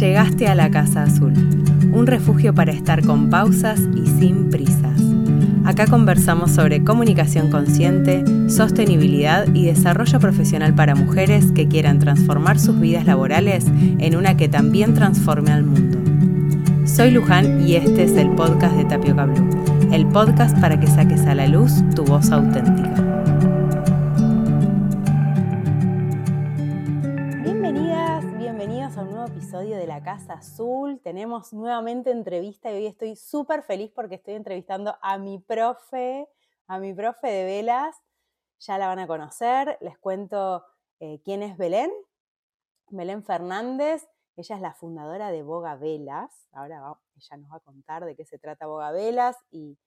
Llegaste a la Casa Azul, un refugio para estar con pausas y sin prisas. Acá conversamos sobre comunicación consciente, sostenibilidad y desarrollo profesional para mujeres que quieran transformar sus vidas laborales en una que también transforme al mundo. Soy Luján y este es el podcast de Tapioca Blue, el podcast para que saques a la luz tu voz auténtica. Casa Azul. Tenemos nuevamente entrevista y hoy estoy súper feliz porque estoy entrevistando a mi profe, a mi profe de velas. Ya la van a conocer. Les cuento eh, quién es Belén. Belén Fernández. Ella es la fundadora de Boga Velas. Ahora ella nos va a contar de qué se trata Boga Velas y,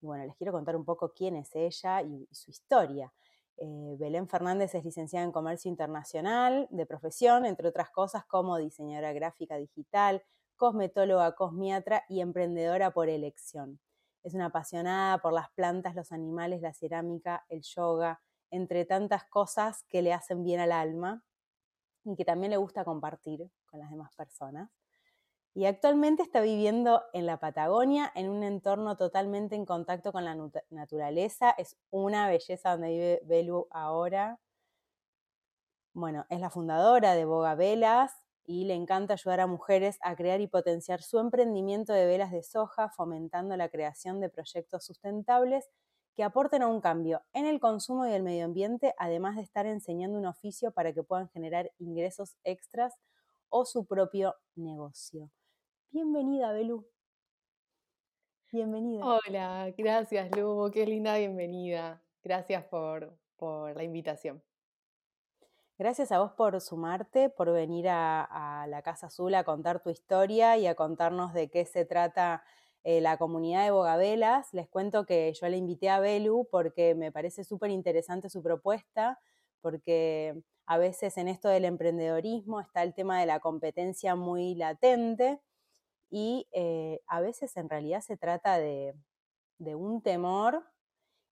bueno, les quiero contar un poco quién es ella y su historia. Eh, Belén Fernández es licenciada en Comercio Internacional de profesión, entre otras cosas como diseñadora gráfica digital, cosmetóloga, cosmiatra y emprendedora por elección. Es una apasionada por las plantas, los animales, la cerámica, el yoga, entre tantas cosas que le hacen bien al alma y que también le gusta compartir con las demás personas y actualmente está viviendo en la Patagonia, en un entorno totalmente en contacto con la naturaleza. Es una belleza donde vive Belu ahora. Bueno, es la fundadora de Boga Velas y le encanta ayudar a mujeres a crear y potenciar su emprendimiento de velas de soja, fomentando la creación de proyectos sustentables que aporten a un cambio en el consumo y el medio ambiente, además de estar enseñando un oficio para que puedan generar ingresos extras o su propio negocio. Bienvenida, Belu. Bienvenida. Hola, gracias, Lu. Qué linda bienvenida. Gracias por, la invitación. Gracias a vos por sumarte, por venir a, la Casa Azul a contar tu historia y a contarnos de qué se trata eh, la comunidad de Bogavelas. Les cuento que yo le invité a Belu porque me parece súper interesante su propuesta, porque a veces en esto del emprendedorismo está el tema de la competencia muy latente y eh, a veces en realidad se trata de, un temor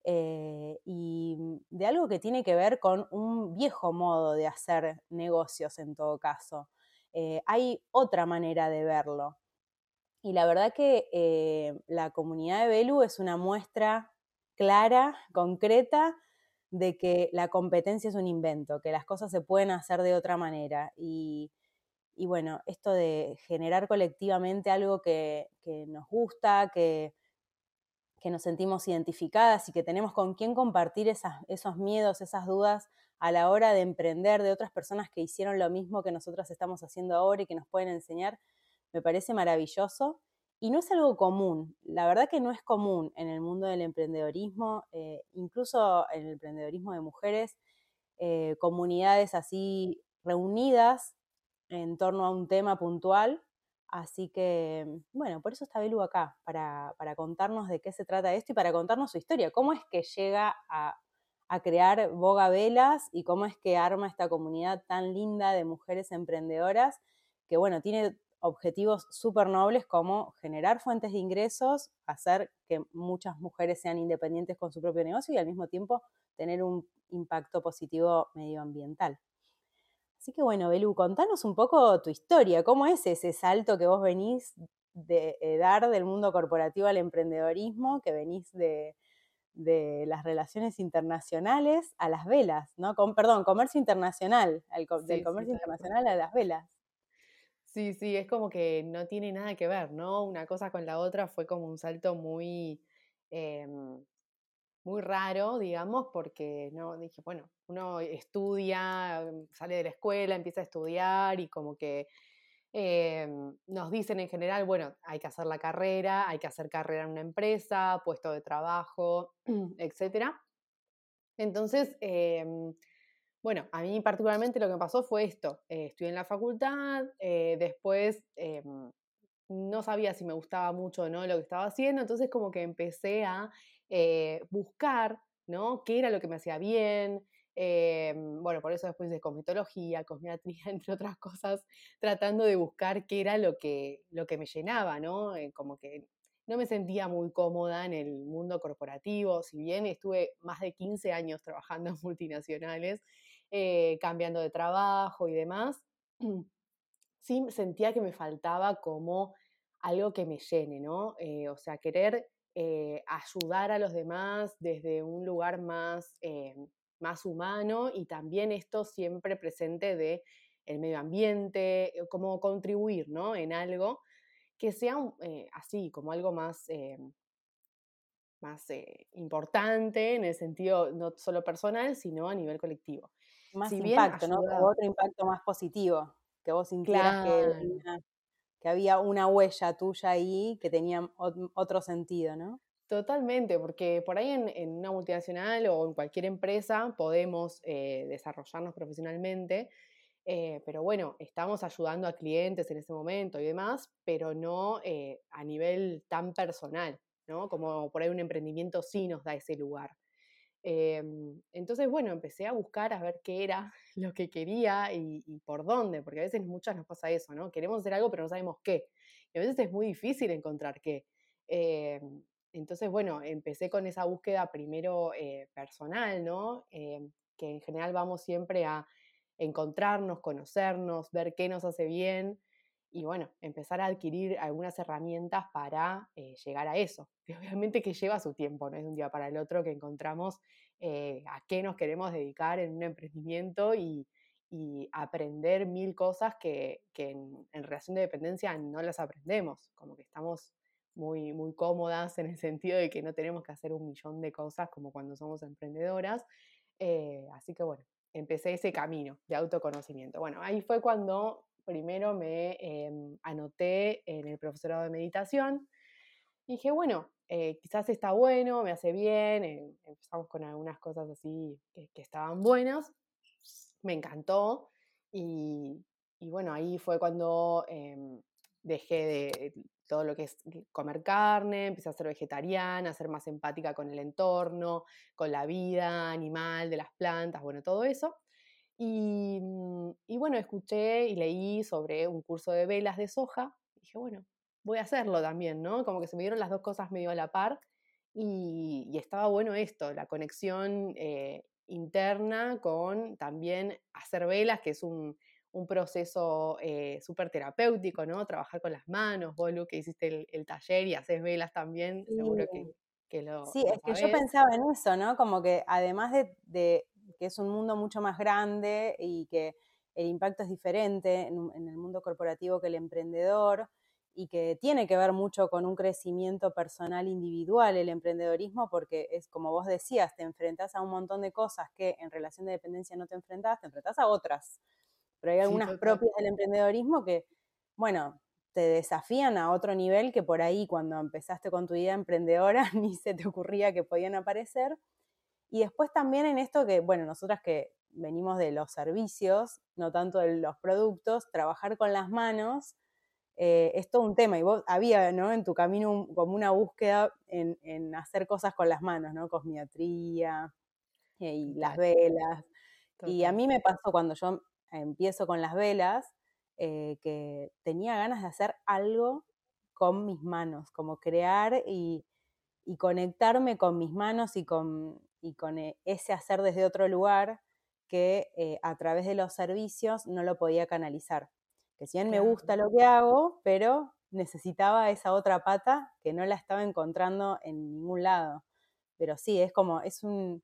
eh, y de algo que tiene que ver con un viejo modo de hacer negocios en todo caso. Eh, hay otra manera de verlo. Y la verdad que la comunidad de Belu es una muestra clara, concreta, de que la competencia es un invento, que las cosas se pueden hacer de otra manera. Y, y bueno, esto de generar colectivamente algo que, nos gusta, que, nos sentimos identificadas y que tenemos con quién compartir esos miedos, esas dudas a la hora de emprender de otras personas que hicieron lo mismo que nosotros estamos haciendo ahora y que nos pueden enseñar, me parece maravilloso. Y no es algo común, la verdad que no es común en el mundo del emprendedorismo, eh, incluso en el emprendedorismo de mujeres, eh, comunidades así reunidas en torno a un tema puntual. Así que, bueno, por eso está Belu acá, para, contarnos de qué se trata esto y para contarnos su historia. ¿Cómo es que llega a, crear Boga Velas y cómo es que arma esta comunidad tan linda de mujeres emprendedoras que, bueno, tiene objetivos súper nobles como generar fuentes de ingresos, hacer que muchas mujeres sean independientes con su propio negocio y al mismo tiempo tener un impacto positivo medioambiental. Así que bueno, Belu, contanos un poco tu historia, ¿cómo es ese salto que vos venís de eh, dar del mundo corporativo al emprendedorismo, que venís de, las relaciones internacionales a las velas, ¿no? perdón, comercio internacional, del comercio internacional a las velas. Sí, sí, es como que no tiene nada que ver, ¿no? Una cosa con la otra fue como un salto muy, em, muy raro, digamos, porque no dije, bueno, uno estudia, mm, sale de la escuela, empieza a estudiar y como que em, nos dicen en general, bueno, hay que hacer la carrera, hay que hacer carrera en una empresa, puesto de trabajo, etc. Entonces, em, bueno, a mí particularmente lo que me pasó fue esto. Eh, estudié en la facultad, eh, después em, no sabía si me gustaba mucho o no lo que estaba haciendo, entonces como que empecé a eh, buscar, ¿no? ¿Qué era lo que me hacía bien? Em, bueno, por eso después de cosmetología, cosmiatría, entre otras cosas, tratando de buscar qué era lo que, lo que me llenaba, ¿no? Eh, como que no me sentía muy cómoda en el mundo corporativo, si bien estuve más de 15 años trabajando en multinacionales, eh, cambiando de trabajo y demás. sí sentía que me faltaba como algo que me llene, ¿no? Eh, o sea, querer eh, ayudar a los demás desde un lugar más, eh, más humano y también esto siempre presente de el medio ambiente, como contribuir, ¿no? En algo que sea así, como algo más más importante en el sentido no solo personal, sino a nivel colectivo. Más impacto, ¿no? otro impacto más positivo, que vos sintieras que, que, había una huella tuya ahí que tenía otro sentido, ¿no? Totalmente, porque por ahí en, una multinacional o en cualquier empresa podemos eh, desarrollarnos profesionalmente, eh, pero bueno, estamos ayudando a clientes en ese momento y demás, pero no eh, a nivel tan personal. Como por ahí un emprendimiento sí nos da ese lugar. Em, entonces, bueno, empecé a buscar a ver qué era lo que quería y, por dónde, porque a veces muchas nos pasa eso, ¿no? Queremos hacer algo pero no sabemos qué. Y a veces es muy difícil encontrar qué. Em, entonces, bueno, empecé con esa búsqueda primero eh, personal, ¿no? Em, que en general vamos siempre a encontrarnos, conocernos, ver qué nos hace bien y bueno, empezar a adquirir algunas herramientas para eh, llegar a eso. Y obviamente que lleva su tiempo, no es de un día para el otro que encontramos eh, a qué nos queremos dedicar en un emprendimiento y, aprender mil cosas que, en, relación de dependencia no las aprendemos, como que estamos muy, muy cómodas en el sentido de que no tenemos que hacer un millón de cosas como cuando somos emprendedoras. Eh, así que bueno, empecé ese camino de autoconocimiento. Bueno, ahí fue cuando primero me em, anoté en el profesorado de meditación. Y dije, bueno, eh, quizás está bueno, me hace bien. Eh, empezamos con algunas cosas así que, estaban buenas. Me encantó. Y, bueno, ahí fue cuando em, dejé de todo lo que es comer carne, empecé a ser vegetariana, a ser más empática con el entorno, con la vida animal, de las plantas, bueno, todo eso. Mm, y, bueno, escuché y leí sobre un curso de velas de soja. Y dije, bueno, voy a hacerlo también, ¿no? Como que se me dieron las dos cosas medio a la par. Y, estaba bueno esto, la conexión eh, interna con también hacer velas, que es un, proceso eh, súper terapéutico, ¿no? Trabajar con las manos, vos, Lu, que hiciste el, taller y haces velas también, seguro que, que lo. Sí, es que yo pensaba en eso, ¿no? Como que además de, que es un mundo mucho más grande y que el impacto es diferente en, el mundo corporativo que el emprendedor y que tiene que ver mucho con un crecimiento personal individual el emprendedorismo porque es como vos decías, te enfrentas a un montón de cosas que en relación de dependencia no te enfrentas, te enfrentas a otras. Pero hay algunas propias del emprendedorismo que, bueno, te desafían a otro nivel que por ahí cuando empezaste con tu idea emprendedora ni se te ocurría que podían aparecer. Y después también en esto que, bueno, nosotras que venimos de los servicios, no tanto de los productos, trabajar con las manos eh, es todo un tema. Y vos había, ¿no? En tu camino como una búsqueda en, hacer cosas con las manos, ¿no? Cosmiatría eh, y las velas. Y a mí me pasó cuando yo empiezo con las velas, eh, que tenía ganas de hacer algo con mis manos, como crear y, y conectarme con mis manos y con, y con e, ese hacer desde otro lugar que eh, a través de los servicios no lo podía canalizar. Que si bien me gusta lo que hago, pero necesitaba esa otra pata que no la estaba encontrando en ningún lado. Pero sí, es como, es un,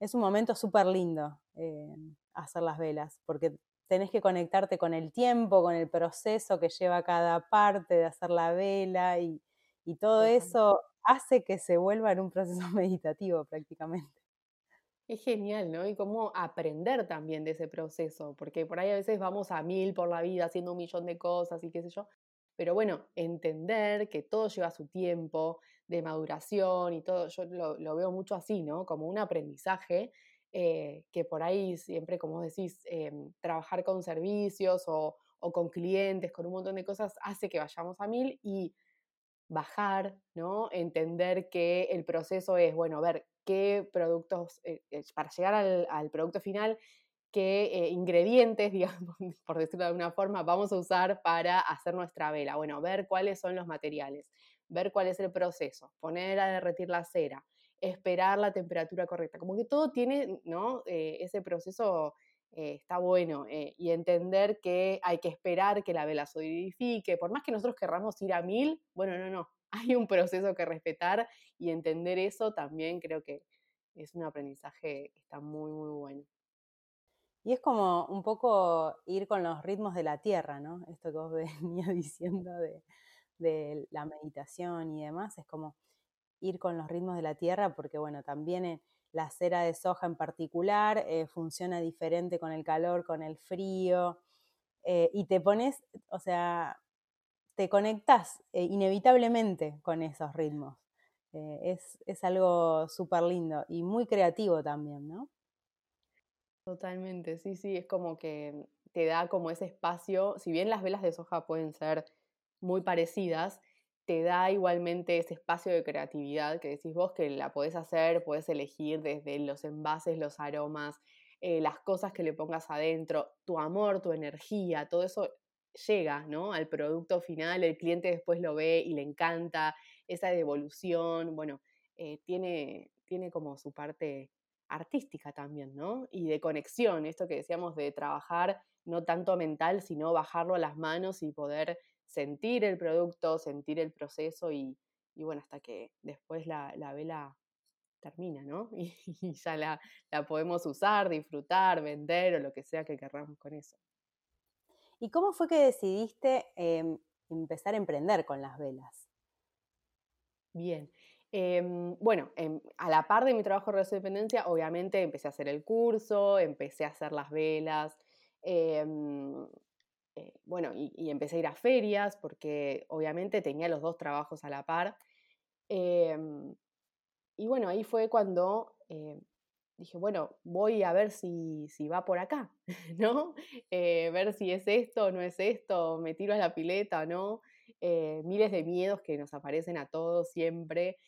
es un momento súper lindo eh, hacer las velas, porque tenés que conectarte con el tiempo, con el proceso que lleva cada parte de hacer la vela y, y todo eso hace que se vuelva en un proceso meditativo prácticamente. Es genial, ¿no? Y cómo aprender también de ese proceso, porque por ahí a veces vamos a mil por la vida haciendo un millón de cosas y qué sé yo, pero bueno, entender que todo lleva su tiempo de maduración y todo, yo lo, veo mucho así, ¿no? Como un aprendizaje eh, que por ahí siempre, como decís, em, trabajar con servicios o, o con clientes, con un montón de cosas, hace que vayamos a mil y bajar, ¿no? Entender que el proceso es, bueno, ver qué productos, eh, eh, para llegar al, producto final, qué eh, ingredientes, digamos, por decirlo de alguna forma, vamos a usar para hacer nuestra vela. Bueno, ver cuáles son los materiales, ver cuál es el proceso, poner a derretir la cera, esperar la temperatura correcta. Como que todo tiene, ¿no? ese proceso eh, está bueno. Eh, y entender que hay que esperar que la vela solidifique, por más que nosotros querramos ir a mil, bueno, no, no, hay un proceso que respetar y entender eso también creo que es un aprendizaje que está muy, muy bueno. Y es como un poco ir con los ritmos de la tierra, ¿no? Esto que vos venías diciendo de, de la meditación y demás, es como ir con los ritmos de la tierra, porque bueno, también la cera de soja en particular eh, funciona diferente con el calor, con el frío, eh, y te pones, o sea, te conectas eh, inevitablemente con esos ritmos. Es, es, algo súper lindo y muy creativo también, ¿no? Totalmente, sí, sí, es como que te da como ese espacio, si bien las velas de soja pueden ser muy parecidas, te da igualmente ese espacio de creatividad que decís vos que la podés hacer, podés elegir desde los envases, los aromas, eh, las cosas que le pongas adentro, tu amor, tu energía, todo eso llega ¿no? al producto final, el cliente después lo ve y le encanta, esa devolución, bueno, eh, tiene, tiene como su parte artística también, ¿no? Y de conexión, esto que decíamos de trabajar no tanto mental, sino bajarlo a las manos y poder sentir el producto, sentir el proceso y, bueno, hasta que después la, vela termina, ¿no? Y, ya la, la, podemos usar, disfrutar, vender o lo que sea que querramos con eso. ¿Y cómo fue que decidiste em, empezar a emprender con las velas? Bien. Em, bueno, em, a la par de mi trabajo de dependencia, obviamente empecé a hacer el curso, empecé a hacer las velas. Eh, bueno, y, empecé a ir a ferias porque obviamente tenía los dos trabajos a la par. Em, y bueno, ahí fue cuando eh, dije, bueno, voy a ver si, si va por acá, ¿no? Eh, ver si es esto no es esto, me tiro a la pileta o no. miles de miedos que nos aparecen a todos siempre.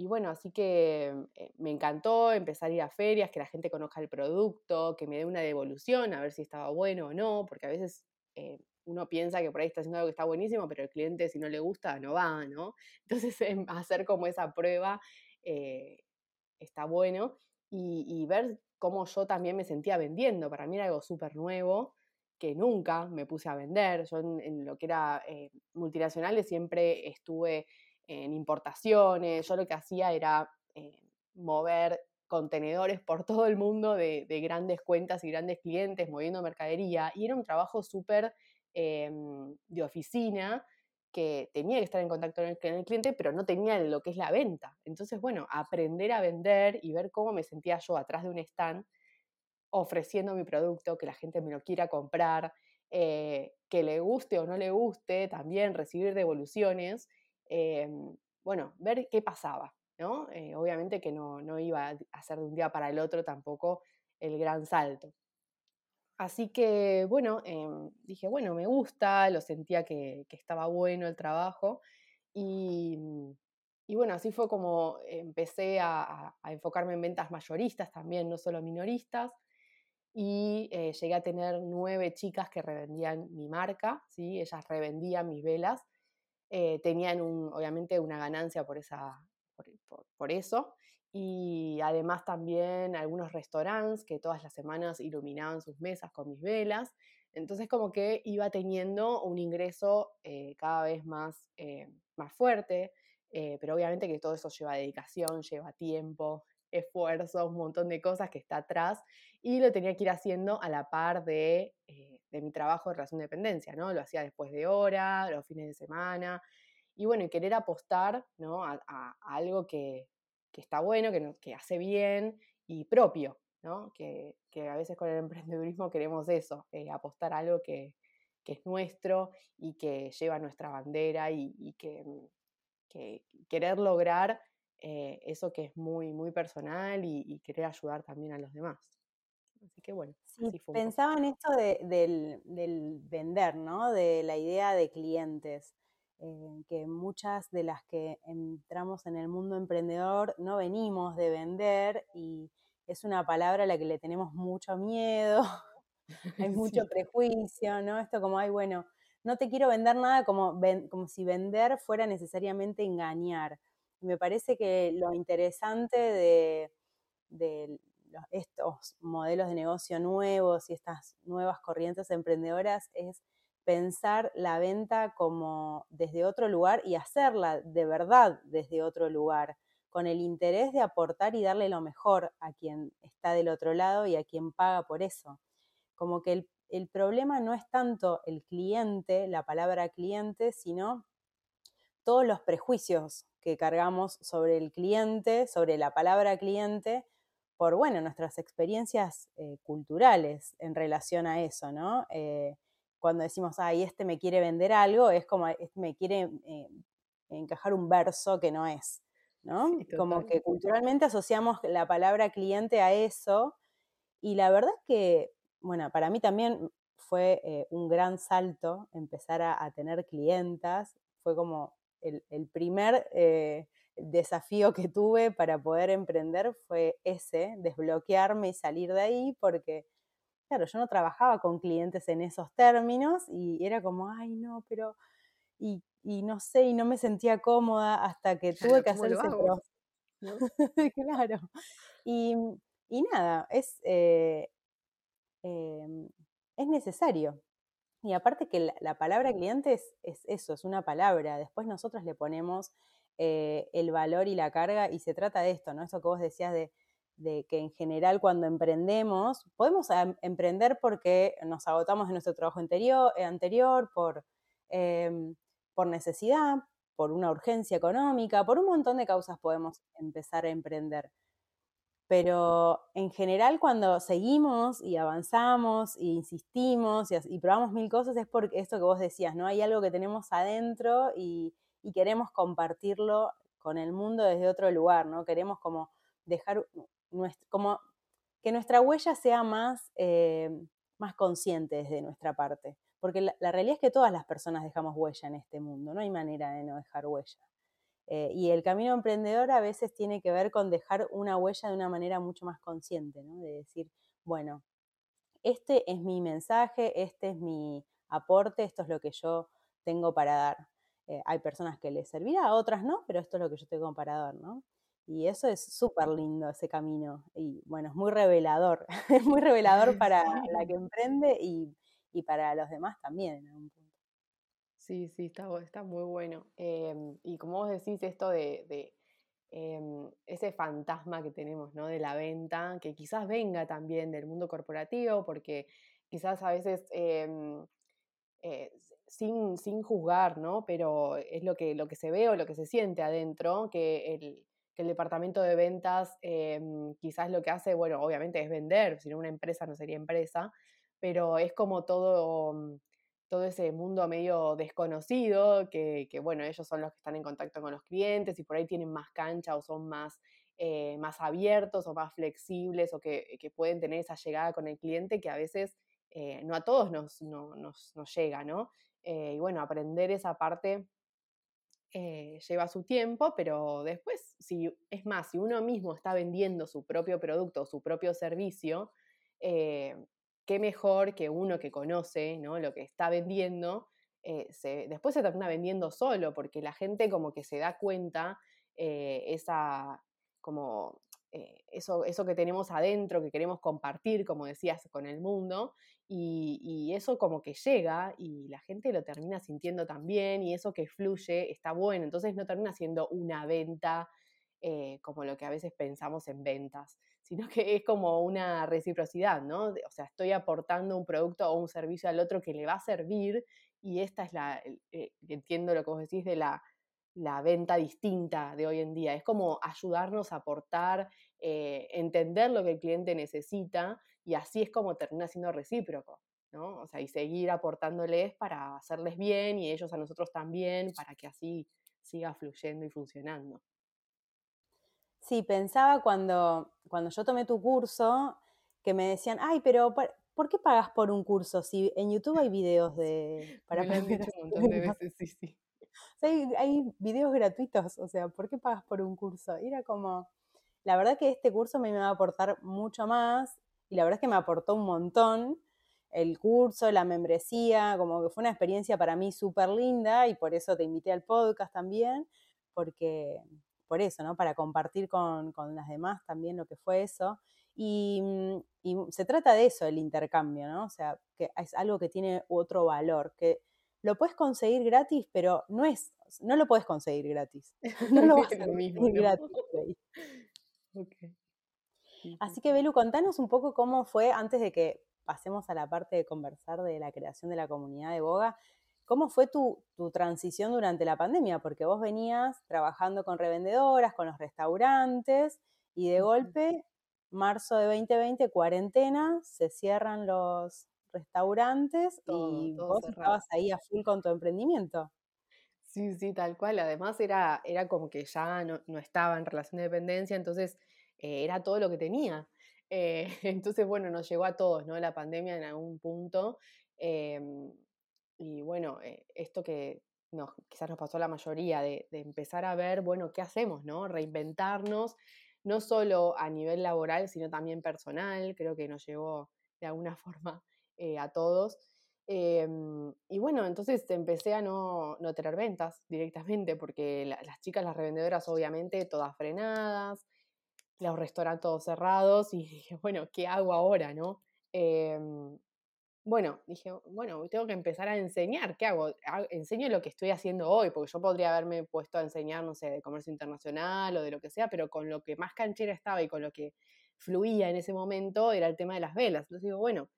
Y bueno, así que eh, me encantó empezar a ir a ferias, que la gente conozca el producto, que me dé una devolución, a ver si estaba bueno o no, porque a veces eh, uno piensa que por ahí está haciendo algo que está buenísimo, pero el cliente si no le gusta no va, ¿no? Entonces em, hacer como esa prueba eh, está bueno y, ver cómo yo también me sentía vendiendo. Para mí era algo súper nuevo que nunca me puse a vender. Yo en lo que era multinacionales siempre estuve en importaciones, yo lo que hacía era eh, mover contenedores por todo el mundo de, grandes cuentas y grandes clientes, moviendo mercadería, y era un trabajo súper em, de oficina que tenía que estar en contacto con el, cliente, pero no tenía lo que es la venta. Entonces, bueno, aprender a vender y ver cómo me sentía yo atrás de un stand ofreciendo mi producto, que la gente me lo quiera comprar, eh, que le guste o no le guste, también recibir devoluciones Em, bueno, ver qué pasaba, ¿no? Eh, obviamente que no, no iba a hacer de un día para el otro tampoco el gran salto. Así que, bueno, em, dije, bueno, me gusta, lo sentía que, estaba bueno el trabajo y, y, bueno, así fue como empecé a, enfocarme en ventas mayoristas también, no solo minoristas, y eh, llegué a tener nueve chicas que revendían mi marca, ¿sí? ellas revendían mis velas eh, tenían obviamente una ganancia por, esa, por, eso. Y además también algunos restaurantes que todas las semanas iluminaban sus mesas con mis velas. Entonces como que iba teniendo un ingreso eh, cada vez más, eh, más fuerte, pero obviamente que todo eso lleva dedicación, lleva tiempo, esfuerzo, un montón de cosas que está atrás y lo tenía que ir haciendo a la par de de mi trabajo de relación de dependencia, ¿no? Lo hacía después de hora, los fines de semana, y bueno, y querer apostar, ¿no? A, algo que, está bueno, que, que hace bien y propio, ¿no? Que, a veces con el emprendedurismo queremos eso, eh, apostar a algo que, es nuestro y que lleva nuestra bandera y, que, querer lograr eh, eso que es muy, muy personal y querer ayudar también a los demás. Así que bueno. pensaba en esto del, vender, ¿no? De la idea de clientes. Eh, que muchas de las que entramos en el mundo emprendedor no venimos de vender y es una palabra a la que le tenemos mucho miedo, hay mucho prejuicio, ¿no? Esto como, ay, bueno, no te quiero vender nada como, como si vender fuera necesariamente engañar. Me parece que lo interesante de, estos modelos de negocio nuevos y estas nuevas corrientes emprendedoras es pensar la venta como desde otro lugar y hacerla de verdad desde otro lugar, con el interés de aportar y darle lo mejor a quien está del otro lado y a quien paga por eso. Como que el, problema no es tanto el cliente, la palabra cliente, sino todos los prejuicios que cargamos sobre el cliente, sobre la palabra cliente, por, bueno, nuestras experiencias eh, culturales en relación a eso, ¿no? Eh, cuando decimos, ay, este me quiere vender algo, es como, este me quiere eh, encajar un verso que no es, ¿no? como que culturalmente asociamos la palabra cliente a eso, y la verdad es que, bueno, para mí también fue un gran salto empezar a, tener clientas, fue como el, primer eh, desafío que tuve para poder emprender fue ese, desbloquearme y salir de ahí, porque claro, yo no trabajaba con clientes en esos términos y era como, ay, no, pero, y, no sé, y no me sentía cómoda hasta que tuve que hacer ese proceso. claro. Y, nada, es, eh, em, es necesario. Y aparte que la, palabra cliente es, eso, es una palabra. Después nosotros le ponemos eh, el valor y la carga y se trata de esto, ¿no? Eso que vos decías de de que en general cuando emprendemos, podemos em, emprender porque nos agotamos en nuestro trabajo anterior, eh, anterior por, em, por necesidad, por una urgencia económica, por un montón de causas podemos empezar a emprender. Pero en general cuando seguimos y avanzamos e insistimos y, probamos mil cosas es por esto que vos decías, ¿no? Hay algo que tenemos adentro y, queremos compartirlo con el mundo desde otro lugar, ¿no? Queremos como dejar como que nuestra huella sea más, eh, más consciente desde nuestra parte. Porque la, realidad es que todas las personas dejamos huella en este mundo, no hay manera de no dejar huella. Eh, y el camino emprendedor a veces tiene que ver con dejar una huella de una manera mucho más consciente, ¿no? de decir, bueno, este es mi mensaje, este es mi aporte, esto es lo que yo tengo para dar. Eh, hay personas que les servirá, otras no, pero esto es lo que yo tengo para dar, ¿no? Y eso es súper lindo, ese camino. Y bueno, es muy revelador. es muy revelador para la que emprende y, para los demás también Sí, sí, está, muy bueno. Em, y como vos decís, esto de, em, ese fantasma que tenemos, ¿no? De la venta, que quizás venga también del mundo corporativo, porque quizás a veces em, eh, sin, sin, juzgar, ¿no? Pero es lo que, que se ve o lo que se siente adentro, que el, el departamento de ventas quizás lo que hace, bueno, obviamente es vender, si no una empresa no sería empresa, pero es como todo, todo ese mundo medio desconocido, que, bueno, ellos son los que están en contacto con los clientes y por ahí tienen más cancha o son más, eh, más abiertos o más flexibles o que, pueden tener esa llegada con el cliente que a veces eh, no a todos nos, nos, llega, ¿no? Eh, y bueno, aprender esa parte lleva su tiempo, pero después, si es más, si uno mismo está vendiendo su propio producto o su propio servicio, qué mejor que uno que conoce ¿no? lo que está vendiendo, eh, después se termina vendiendo solo, porque la gente como que se da cuenta esa, como eso, eso que tenemos adentro, que queremos compartir, como decías, con el mundo, y, eso como que llega y la gente lo termina sintiendo también y eso que fluye está bueno, entonces no termina siendo una venta eh, como lo que a veces pensamos en ventas, sino que es como una reciprocidad, ¿no? O sea, estoy aportando un producto o un servicio al otro que le va a servir y esta es la, eh, entiendo lo que vos decís de la, la venta distinta de hoy en día, es como ayudarnos a aportar, eh, entender lo que el cliente necesita y así es como termina siendo recíproco, ¿no? O sea, y seguir aportándoles para hacerles bien y ellos a nosotros también, para que así siga fluyendo y funcionando. Sí, pensaba cuando, cuando yo tomé tu curso que me decían, ay, pero ¿por, qué pagas por un curso? Si en YouTube hay videos de... Para me han dicho un montón de veces, sí, sí. hay, hay, videos gratuitos, o sea, ¿por qué pagas por un curso? Y era como, la verdad que este curso me va a aportar mucho más y la verdad es que me aportó un montón el curso, la membresía, como que fue una experiencia para mí súper linda y por eso te invité al podcast también, porque por eso, ¿no? Para compartir con, las demás también lo que fue eso. Y, y, se trata de eso, el intercambio, ¿no? O sea, que es algo que tiene otro valor, que lo puedes conseguir gratis, pero no es, no lo puedes conseguir gratis. No lo vas a conseguir gratis. Okay. Así que, Belu, contanos un poco cómo fue, antes de que pasemos a la parte de conversar de la creación de la comunidad de Boga, ¿cómo fue tu, transición durante la pandemia? Porque vos venías trabajando con revendedoras, con los restaurantes, y de golpe, marzo de 2020, cuarentena, se cierran los restaurantes y vos estabas ahí a full con tu emprendimiento. Sí, sí, tal cual. Además era, era como que ya no, no estaba en relación de dependencia, entonces eh, era todo lo que tenía. Eh, entonces, bueno, nos llegó a todos, ¿no? La pandemia en algún punto. Em, y bueno, eh, esto que nos, quizás nos pasó a la mayoría, de, empezar a ver, bueno, ¿qué hacemos, no? Reinventarnos, no solo a nivel laboral, sino también personal. Creo que nos llegó de alguna forma a todos. Em, y bueno, entonces empecé a no, no tener ventas directamente, porque las chicas, las revendedoras, obviamente, todas frenadas, los restaurantes todos cerrados y bueno, ¿qué hago ahora, no? Em, bueno, dije, bueno, tengo que empezar a enseñar, ¿qué hago? Enseño lo que estoy haciendo hoy, porque yo podría haberme puesto a enseñar, no sé, de comercio internacional o de lo que sea, pero con lo que más canchera estaba y con lo que fluía en ese momento era el tema de las velas. Entonces digo, bueno,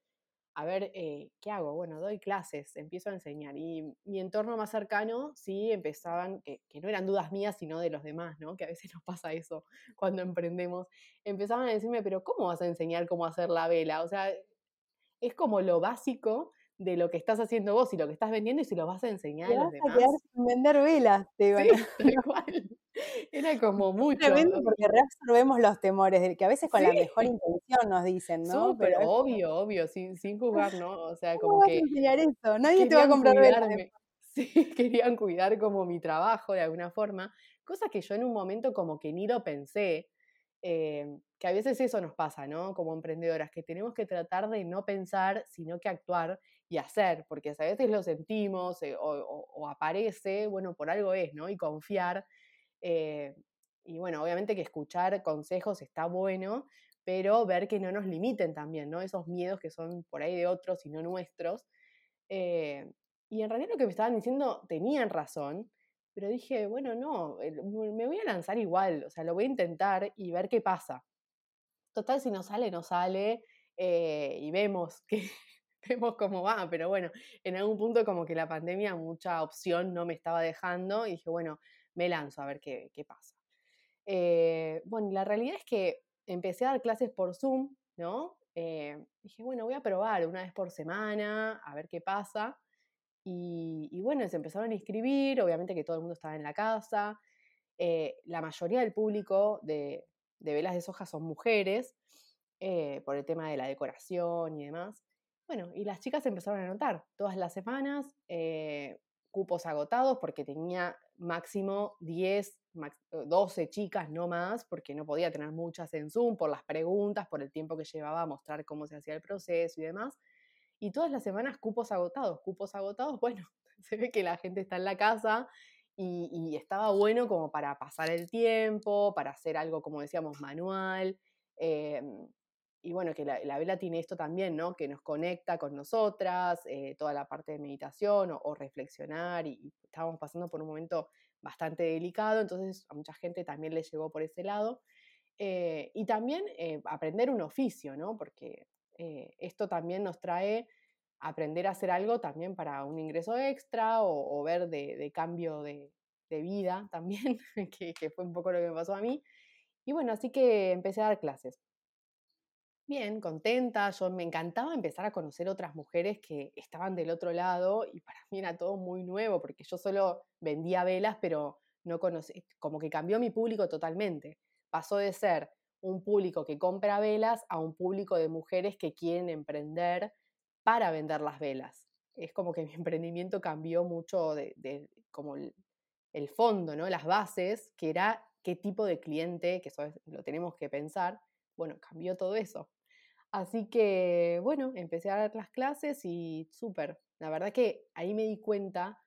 a ver, eh, ¿qué hago? Bueno, doy clases, empiezo a enseñar. Y mi entorno más cercano, sí, empezaban, que, no eran dudas mías, sino de los demás, ¿no? Que a veces nos pasa eso cuando emprendemos. Empezaban a decirme, pero ¿cómo vas a enseñar cómo hacer la vela? O sea, es como lo básico de lo que estás haciendo vos y lo que estás vendiendo y si lo vas a enseñar a los demás. A vender velas, te sí, igual. Era como mucho. Tremendo porque reabsorbemos los temores, que a veces con la mejor intención nos dicen, ¿no? Pero obvio, obvio, sin, sin jugar, ¿no? O sea, como que. enseñar eso? Nadie te va a comprar velas. Sí, querían cuidar como mi trabajo de alguna forma, cosa que yo en un momento como que ni lo pensé. Eh, que a veces eso nos pasa, ¿no? Como emprendedoras, que tenemos que tratar de no pensar, sino que actuar y hacer, porque a veces lo sentimos eh, o, aparece, bueno, por algo es, ¿no? Y confiar. Eh, y bueno, obviamente que escuchar consejos está bueno, pero ver que no nos limiten también, ¿no? Esos miedos que son por ahí de otros y no nuestros. y en realidad lo que me estaban diciendo tenían razón, pero dije, bueno, no, me voy a lanzar igual, o sea, lo voy a intentar y ver qué pasa. Total, si no sale, no sale, eh, y vemos que vemos cómo va, pero bueno, en algún punto como que la pandemia mucha opción no me estaba dejando y dije, bueno, me lanzo a ver qué, pasa. Eh, bueno, la realidad es que empecé a dar clases por Zoom, ¿no? Eh, dije, bueno, voy a probar una vez por semana, a ver qué pasa. Y, bueno, se empezaron a inscribir, obviamente que todo el mundo estaba en la casa. la mayoría del público de, velas de soja son mujeres, eh, por el tema de la decoración y demás. Bueno, y las chicas empezaron a notar todas las semanas eh, cupos agotados porque tenía máximo 10, 12 chicas, no más, porque no podía tener muchas en Zoom por las preguntas, por el tiempo que llevaba a mostrar cómo se hacía el proceso y demás. Y todas las semanas cupos agotados, cupos agotados, bueno, se ve que la gente está en la casa y, estaba bueno como para pasar el tiempo, para hacer algo, como decíamos, manual. Em, y bueno, que la, vela tiene esto también, ¿no? Que nos conecta con nosotras, eh, toda la parte de meditación o, reflexionar, y, estábamos pasando por un momento bastante delicado, entonces a mucha gente también le llegó por ese lado. Eh, y también eh, aprender un oficio, ¿no? Porque esto también nos trae aprender a hacer algo también para un ingreso extra o, ver de, cambio de, vida también, que, fue un poco lo que me pasó a mí. Y bueno, así que empecé a dar clases. Bien, contenta, yo me encantaba empezar a conocer otras mujeres que estaban del otro lado y para mí era todo muy nuevo porque yo solo vendía velas, pero no conocí, como que cambió mi público totalmente. Pasó de ser un público que compra velas a un público de mujeres que quieren emprender para vender las velas. Es como que mi emprendimiento cambió mucho de, como el, fondo, ¿no? Las bases, que era qué tipo de cliente, que eso lo tenemos que pensar. Bueno, cambió todo eso. Así que, bueno, empecé a dar las clases y súper. La verdad que ahí me di cuenta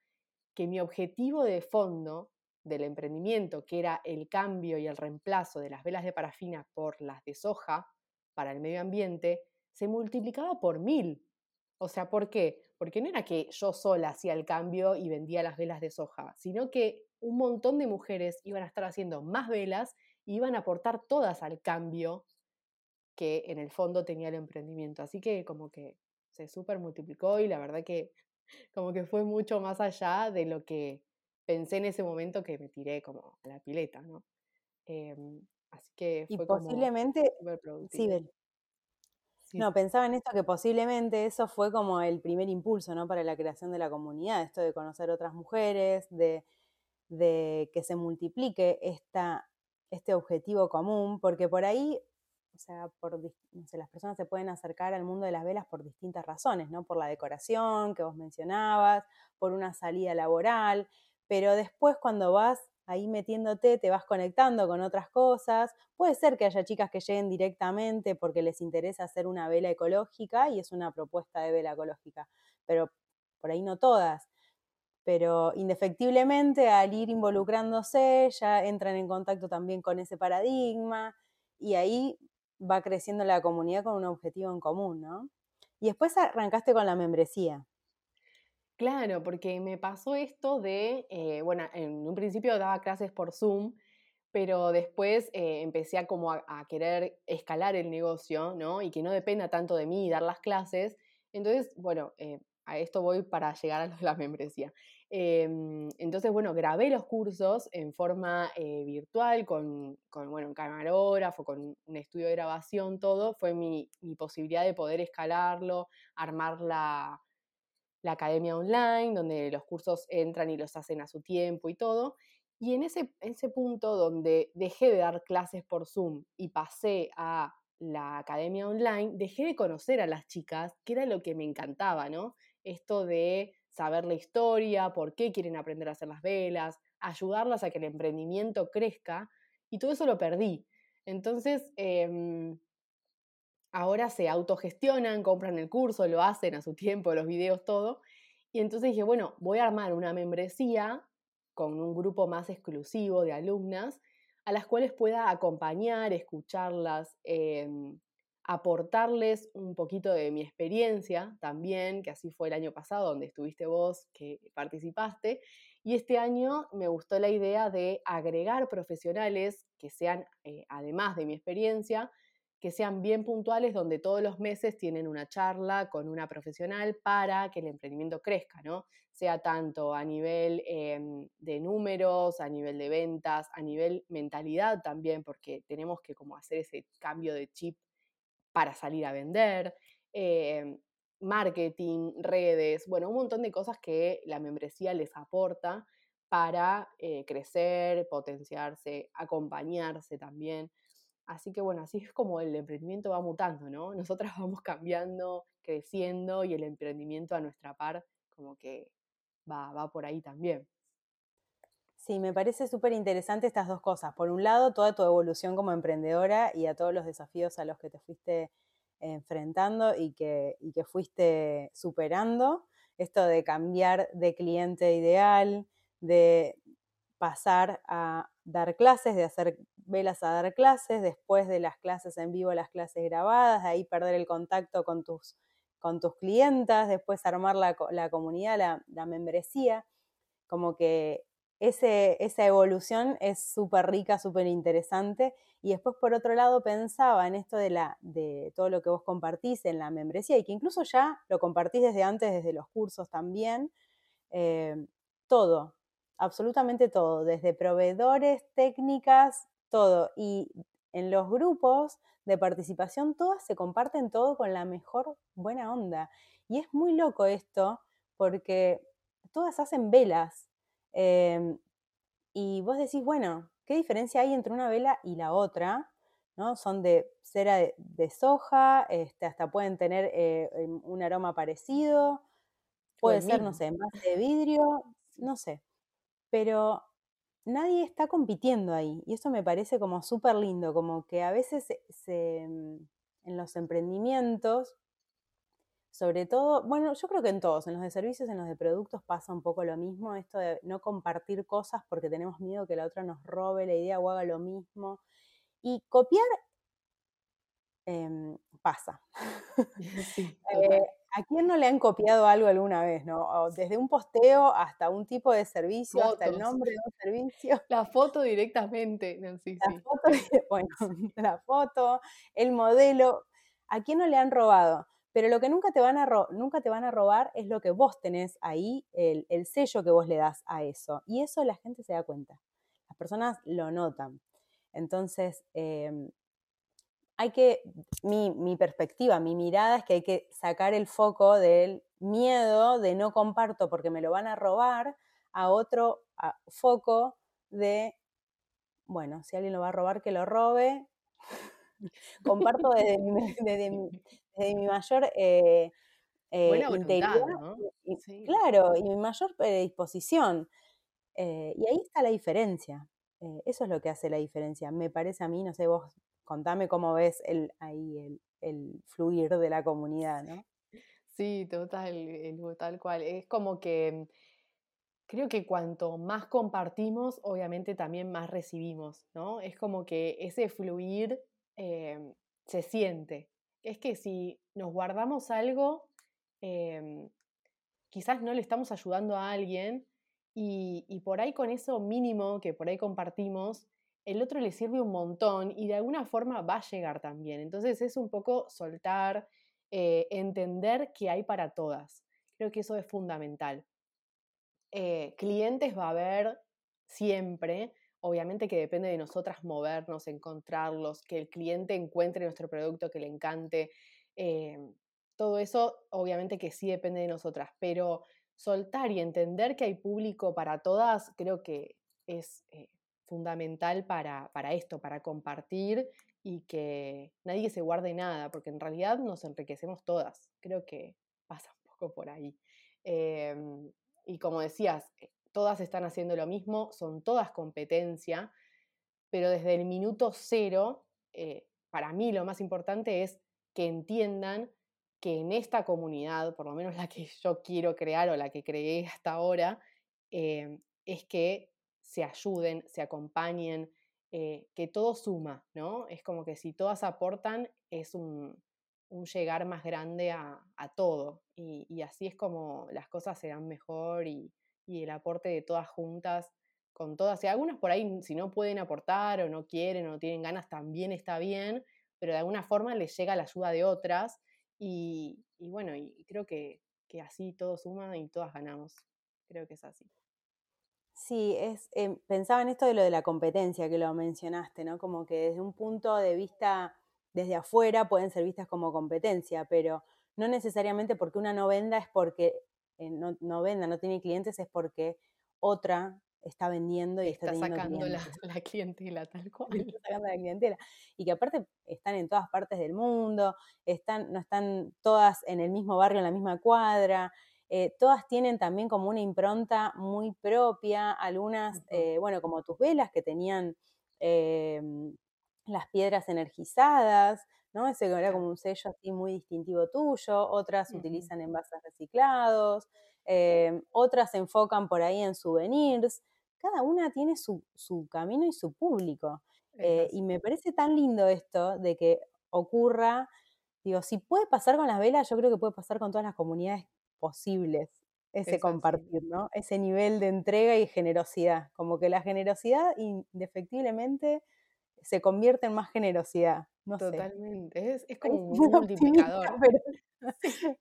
que mi objetivo de fondo del emprendimiento, que era el cambio y el reemplazo de las velas de parafina por las de soja, para el medio ambiente se multiplicaba por mil. O sea, ¿por qué? Porque no era que yo sola hacía el cambio y vendía las velas de soja, sino que un montón de mujeres iban a estar haciendo más velas y iban a aportar todas al cambio que en el fondo tenía el emprendimiento. Así que como que se súper multiplicó y la verdad que como que fue mucho más allá de lo que pensé en ese momento que me tiré como a la pileta, ¿no? Em, así que Y fue posiblemente, como sí, No, pensaba en esto que posiblemente eso fue como el primer impulso, ¿no? Para la creación de la comunidad, esto de conocer otras mujeres, de, de que se multiplique esta, este objetivo común, porque por ahí o sea, por, las personas se pueden acercar al mundo de las velas por distintas razones, ¿no? Por la decoración que vos mencionabas, por una salida laboral, pero después cuando vas ahí metiéndote, te vas conectando con otras cosas. Puede ser que haya chicas que lleguen directamente porque les interesa hacer una vela ecológica y es una propuesta de vela ecológica, pero por ahí no todas. Pero indefectiblemente al ir involucrándose ya entran en contacto también con ese paradigma y ahí va creciendo la comunidad con un objetivo en común, ¿no? Y después arrancaste con la membresía. Claro, porque me pasó esto de, eh, bueno, en un principio daba clases por Zoom, pero después eh, empecé a como a, querer escalar el negocio, ¿no? Y que no dependa tanto de mí dar las clases. Entonces, bueno, eh, a esto voy para llegar a la membresía. Em, entonces, bueno, grabé los cursos en forma virtual con, bueno, un camarógrafo, con un estudio de grabación, todo. Fue mi, posibilidad de poder escalarlo, armar la, academia online, donde los cursos entran y los hacen a su tiempo y todo. Y en ese, ese punto donde dejé de dar clases por Zoom y pasé a la academia online, dejé de conocer a las chicas, que era lo que me encantaba, ¿no? Esto de saber la historia, por qué quieren aprender a hacer las velas, ayudarlas a que el emprendimiento crezca, y todo eso lo perdí. Entonces, em, ahora se autogestionan, compran el curso, lo hacen a su tiempo, los videos, todo. Y entonces dije, bueno, voy a armar una membresía con un grupo más exclusivo de alumnas a las cuales pueda acompañar, escucharlas, em, aportarles un poquito de mi experiencia también, que así fue el año pasado, donde estuviste vos, que participaste. Y este año me gustó la idea de agregar profesionales que sean, eh, además de mi experiencia, que sean bien puntuales, donde todos los meses tienen una charla con una profesional para que el emprendimiento crezca, ¿no? Sea tanto a nivel em, de números, a nivel de ventas, a nivel mentalidad también, porque tenemos que como hacer ese cambio de chip para salir a vender, em, marketing, redes, bueno, un montón de cosas que la membresía les aporta para eh, crecer, potenciarse, acompañarse también. Así que bueno, así es como el emprendimiento va mutando, ¿no? Nosotras vamos cambiando, creciendo y el emprendimiento a nuestra par como que va, va por ahí también. Sí, me parece súper interesante estas dos cosas. Por un lado, toda tu evolución como emprendedora y a todos los desafíos a los que te fuiste enfrentando y que, que fuiste superando. Esto de cambiar de cliente ideal, de pasar a dar clases, de hacer velas a dar clases, después de las clases en vivo, las clases grabadas, de ahí perder el contacto con tus, con tus clientas, después armar la, comunidad, la, la membresía. Como que esa evolución es súper rica, súper interesante. Y después, por otro lado, pensaba en esto de, la, de todo lo que vos compartís en la membresía y que incluso ya lo compartís desde antes, desde los cursos también. Eh, todo, absolutamente todo, desde proveedores, técnicas, todo. Y en los grupos de participación, todas se comparten todo con la mejor buena onda. Y es muy loco esto porque todas hacen velas, Em, y vos decís, bueno, ¿qué diferencia hay entre una vela y la otra? ¿no? Son de cera de, soja, este, hasta pueden tener eh, un aroma parecido, puede ser, no sé, más de vidrio, no sé. Pero nadie está compitiendo ahí. Y eso me parece como súper lindo, como que a veces em, en los emprendimientos sobre todo, bueno, yo creo que en todos, en los de servicios, en los de productos pasa un poco lo mismo, esto de no compartir cosas porque tenemos miedo que la otra nos robe la idea o haga lo mismo. Y copiar em, pasa. Sí, Eh. ¿A quién no le han copiado algo alguna vez, no? O desde un posteo hasta un tipo de servicio, hasta el nombre de un servicio. La foto directamente. La sí. foto, bueno, la foto, el modelo, ¿a quién no le han robado? Pero lo que nunca te van a, ro- nunca te van a robar es lo que vos tenés ahí, el, el sello que vos le das a eso. Y eso la gente se da cuenta. Las personas lo notan. Entonces, em, hay que, mi, mi perspectiva, mi mirada es que hay que sacar el foco del miedo de no comparto porque me lo van a robar a otro a- foco de, bueno, si alguien lo va a robar, que lo robe. Comparto desde mi, desde mi, desde mi mayor eh, eh, Buena voluntad, integridad, ¿no? y- y- Sí. claro, y mi mayor predisposición. Eh, y ahí está la diferencia. Eh, eso es lo que hace la diferencia. Me parece a mí, no sé, vos contame cómo ves el, ahí el, el fluir de la comunidad, ¿no? Sí, total, el- tal cual. Es como que creo que cuanto más compartimos, obviamente también más recibimos, ¿no? Es como que ese fluir em, se siente. Es que si nos guardamos algo, em, quizás no le estamos ayudando a alguien y, y por ahí con eso mínimo que por ahí compartimos, el otro le sirve un montón y de alguna forma va a llegar también. Entonces es un poco soltar, eh, entender que hay para todas. Creo que eso es fundamental. Eh, clientes va a haber siempre, obviamente que depende de nosotras movernos, encontrarlos, que el cliente encuentre nuestro producto que le encante. eh, todo eso, obviamente que sí depende de nosotras, pero soltar y entender que hay público para todas, creo que es fundamental para, para esto, para compartir y que nadie se guarde nada, porque en realidad nos enriquecemos todas. Creo que pasa un poco por ahí. Em, y como decías, eh, todas están haciendo lo mismo, son todas competencia, pero desde el minuto cero, eh, para mí lo más importante es que entiendan que en esta comunidad, por lo menos la que yo quiero crear o la que creé hasta ahora, eh, es que se ayuden, se acompañen, eh, que todo suma, ¿no? Es como que si todas aportan, es un, llegar más grande a, todo. Y, así es como las cosas se dan mejor y, el aporte de todas juntas, con todas. Y algunas por ahí, si no pueden aportar o no quieren o no tienen ganas, también está bien, pero de alguna forma les llega la ayuda de otras. Y, y bueno, y creo que, que así todo suma y todas ganamos. Creo que es así. Sí, es, em, pensaba en esto de lo de la competencia que lo mencionaste, ¿no? Como que desde un punto de vista desde afuera pueden ser vistas como competencia, pero no necesariamente porque una no venda es porque eh, no, no venda, no tiene clientes, es porque otra está vendiendo y está, Está teniendo sacando la, la clientela tal cual. está sacando la clientela. Y que aparte están en todas partes del mundo, están, no están todas en el mismo barrio, en la misma cuadra, eh, todas tienen también como una impronta muy propia, algunas, eh, bueno, como tus velas que tenían eh, las piedras energizadas, ¿no? Ese era como un sello así muy distintivo tuyo, otras utilizan envases reciclados, eh, otras se enfocan por ahí en souvenirs, cada una tiene su, su camino y su público. Eh, y me parece tan lindo esto de que ocurra, digo, si puede pasar con las velas, yo creo que puede pasar con todas las comunidades posibles, ese Es así. compartir, ¿no? Ese nivel de entrega y generosidad, como que la generosidad indefectiblemente se convierte en más generosidad, no sé. Totalmente. Es, es como un multiplicador. pero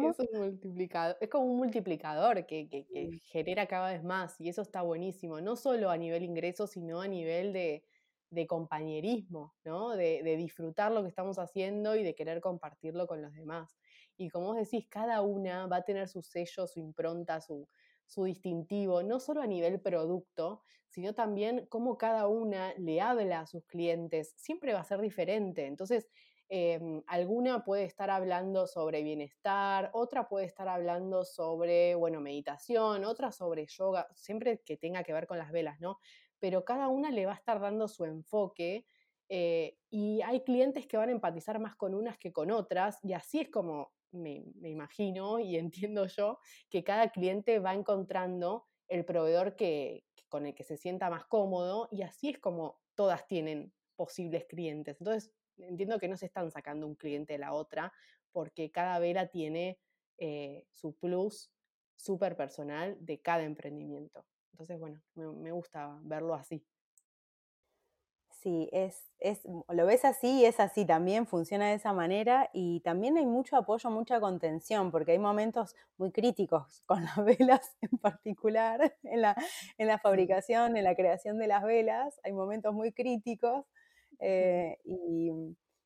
es un multiplicador, es como un multiplicador que, que- que genera cada vez más y eso está buenísimo, no solo a nivel ingresos, sino a nivel de, de compañerismo, ¿no? De, de disfrutar lo que estamos haciendo y de querer compartirlo con los demás. Y como vos decís, cada una va a tener su sello, su impronta, su, su distintivo, no solo a nivel producto, sino también cómo cada una le habla a sus clientes. Siempre va a ser diferente. Entonces, Em, alguna puede estar hablando sobre bienestar, otra puede estar hablando sobre, bueno, meditación, otra sobre yoga, siempre que tenga que ver con las velas, ¿no? Pero cada una le va a estar dando su enfoque eh, y hay clientes que van a empatizar más con unas que con otras y así es como me, imagino y entiendo yo que cada cliente va encontrando el proveedor que, que con el que se sienta más cómodo y así es como todas tienen posibles clientes. Entonces, entiendo que no se están sacando un cliente de la otra, porque cada vela tiene eh, su plus súper personal de cada emprendimiento. Entonces, bueno, me, gusta verlo así. Sí, es, es, lo ves así y es así también, funciona de esa manera y también hay mucho apoyo, mucha contención, porque hay momentos muy críticos con las velas en particular, en la, en la fabricación, en la creación de las velas, hay momentos muy críticos eh, y,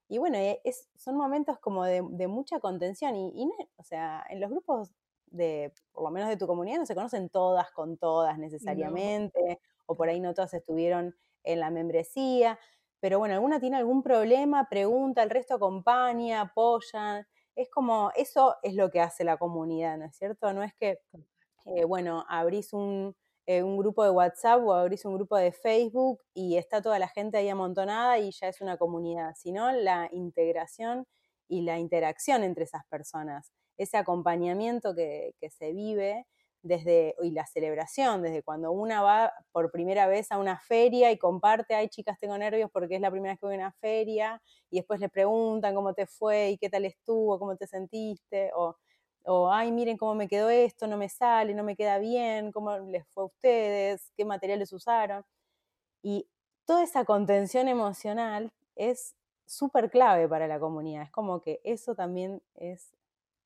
y, bueno, es, son momentos como de, mucha contención y, y o sea, en los grupos de, por lo menos de tu comunidad, no se conocen todas con todas necesariamente, o por ahí no todas estuvieron en la membresía, pero bueno, alguna tiene algún problema, pregunta, el resto acompaña, apoyan. Es como, eso es lo que hace la comunidad, ¿no es cierto? No es que, eh, bueno, abrís un, eh, un grupo de WhatsApp o abrís un grupo de Facebook y está toda la gente ahí amontonada y ya es una comunidad, sino la integración y la interacción entre esas personas, ese acompañamiento que, que se vive desde, y la celebración, desde cuando una va por primera vez a una feria y comparte, ay chicas, tengo nervios porque es la primera vez que voy a una feria, y después le preguntan cómo te fue y qué tal estuvo, cómo te sentiste, o, o ay, miren cómo me quedó esto, no me sale, no me queda bien, cómo les fue a ustedes, qué materiales usaron. Y toda esa contención emocional es súper clave para la comunidad, es como que eso también es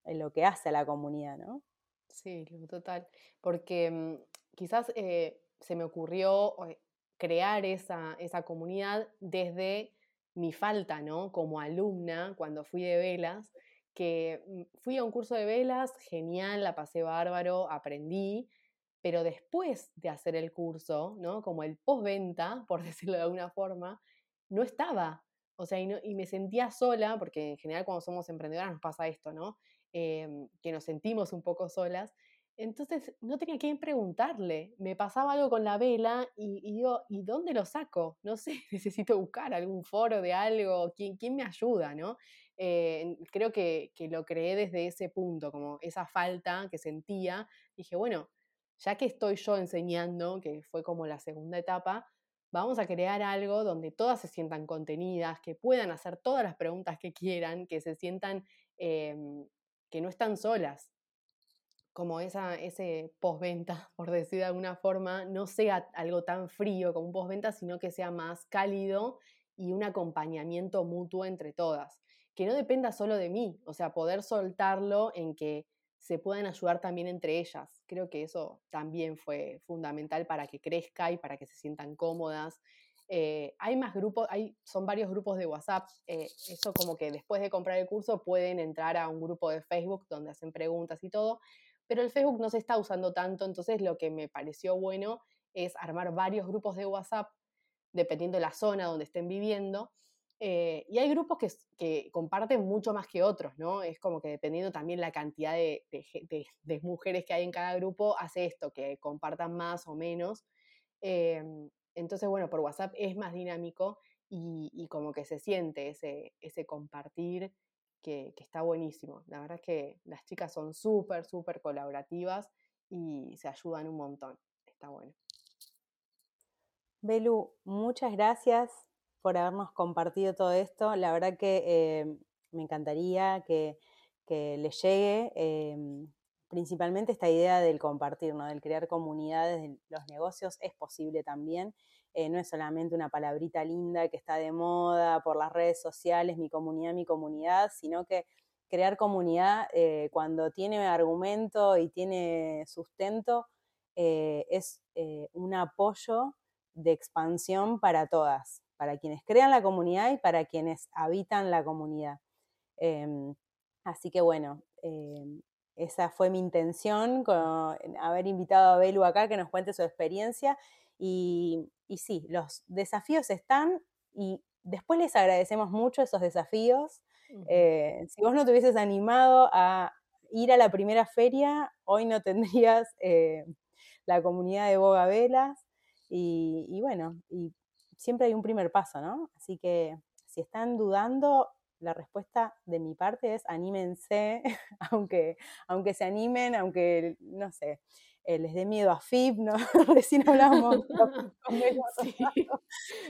lo que hace a la comunidad, ¿no? Sí, total. Porque mm, quizás eh, se me ocurrió eh, crear esa, esa comunidad desde mi falta, ¿no? Como alumna, cuando fui de velas, que mm, fui a un curso de velas, genial, la pasé bárbaro, aprendí, pero después de hacer el curso, ¿no? Como el postventa, por decirlo de alguna forma, no estaba. O sea, y, y me sentía sola, porque en general cuando somos emprendedoras nos pasa esto, ¿no? Em, que nos sentimos un poco solas. Entonces no tenía quién preguntarle. Me pasaba algo con la vela y, y digo, ¿y dónde lo saco? No sé, necesito buscar algún foro de algo, ¿quién, quién me ayuda? ¿no? Eh, creo que, que, lo creé desde ese punto, como esa falta que sentía. Dije, bueno, ya que estoy yo enseñando, que fue como la segunda etapa, vamos a crear algo donde todas se sientan contenidas, que puedan hacer todas las preguntas que quieran, que se sientan em, que no están solas, como esa, ese postventa, por decir de alguna forma, no sea algo tan frío como un postventa, sino que sea más cálido y un acompañamiento mutuo entre todas. Que no dependa solo de mí, o sea, poder soltarlo en que se puedan ayudar también entre ellas. Creo que eso también fue fundamental para que crezca y para que se sientan cómodas eh, hay más grupos, hay, son varios grupos de WhatsApp. Eh, eso como que después de comprar el curso pueden entrar a un grupo de Facebook donde hacen preguntas y todo, pero el Facebook no se está usando tanto, entonces lo que me pareció bueno es armar varios grupos de WhatsApp dependiendo de la zona donde estén viviendo. Eh, y hay grupos que, comparten mucho más que otros, ¿no? Es como que dependiendo también la cantidad de mujeres que hay en cada grupo, hace esto, que compartan más o menos. Em, entonces, bueno, por WhatsApp es más dinámico y, como que se siente ese, compartir que, está buenísimo. La verdad es que las chicas son súper, súper colaborativas y se ayudan un montón. Está bueno. Belu, muchas gracias por habernos compartido todo esto. La verdad que eh, me encantaría que, que le llegue em, principalmente esta idea del compartir, ¿no? del crear comunidades de los negocios es posible también. Eh, no es solamente una palabrita linda que está de moda por las redes sociales, mi comunidad, mi comunidad, sino que crear comunidad eh, cuando tiene argumento y tiene sustento eh, es un apoyo de expansión para todas, para quienes crean la comunidad y para quienes habitan la comunidad. Em, así que bueno, em, esa fue mi intención con haber invitado a Belu acá que nos cuente su experiencia. Y, sí, los desafíos están y después les agradecemos mucho esos desafíos. Eh, si vos no te hubieses animado a ir a la primera feria, hoy no tendrías eh, la comunidad de Boga Velas. Y, y bueno, y siempre hay un primer paso, ¿no? Así que si están dudando, la respuesta de mi parte es anímense, aunque, aunque se animen, aunque, no sé, eh, les dé miedo a FIP, ¿no? Recién hablábamos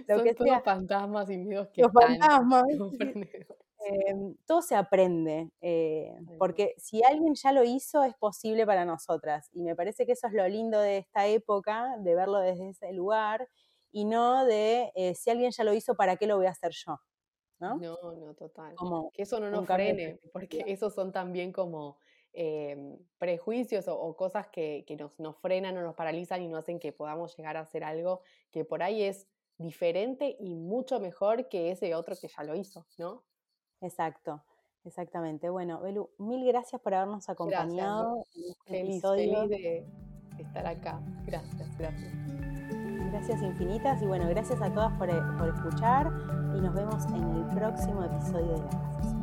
lo que sea. fantasmas y miedos que Los fantasmas. Em, todo se aprende, eh, porque si alguien ya lo hizo, es posible para nosotras. Y me parece que eso es lo lindo de esta época, de verlo desde ese lugar, y no de eh, si alguien ya lo hizo, ¿para qué lo voy a hacer yo? No, no, total. que eso no nos frene, porque esos son también como em, prejuicios o, cosas que, nos, nos, frenan o nos paralizan y no hacen que podamos llegar a hacer algo que por ahí es diferente y mucho mejor que ese otro que ya lo hizo, ¿no? Exacto, exactamente. Bueno, Belu, mil gracias por habernos acompañado. Este feliz, feliz de estar acá. Gracias, gracias. Gracias infinitas y bueno, gracias a todas por, por escuchar y nos vemos en el próximo episodio de La Casa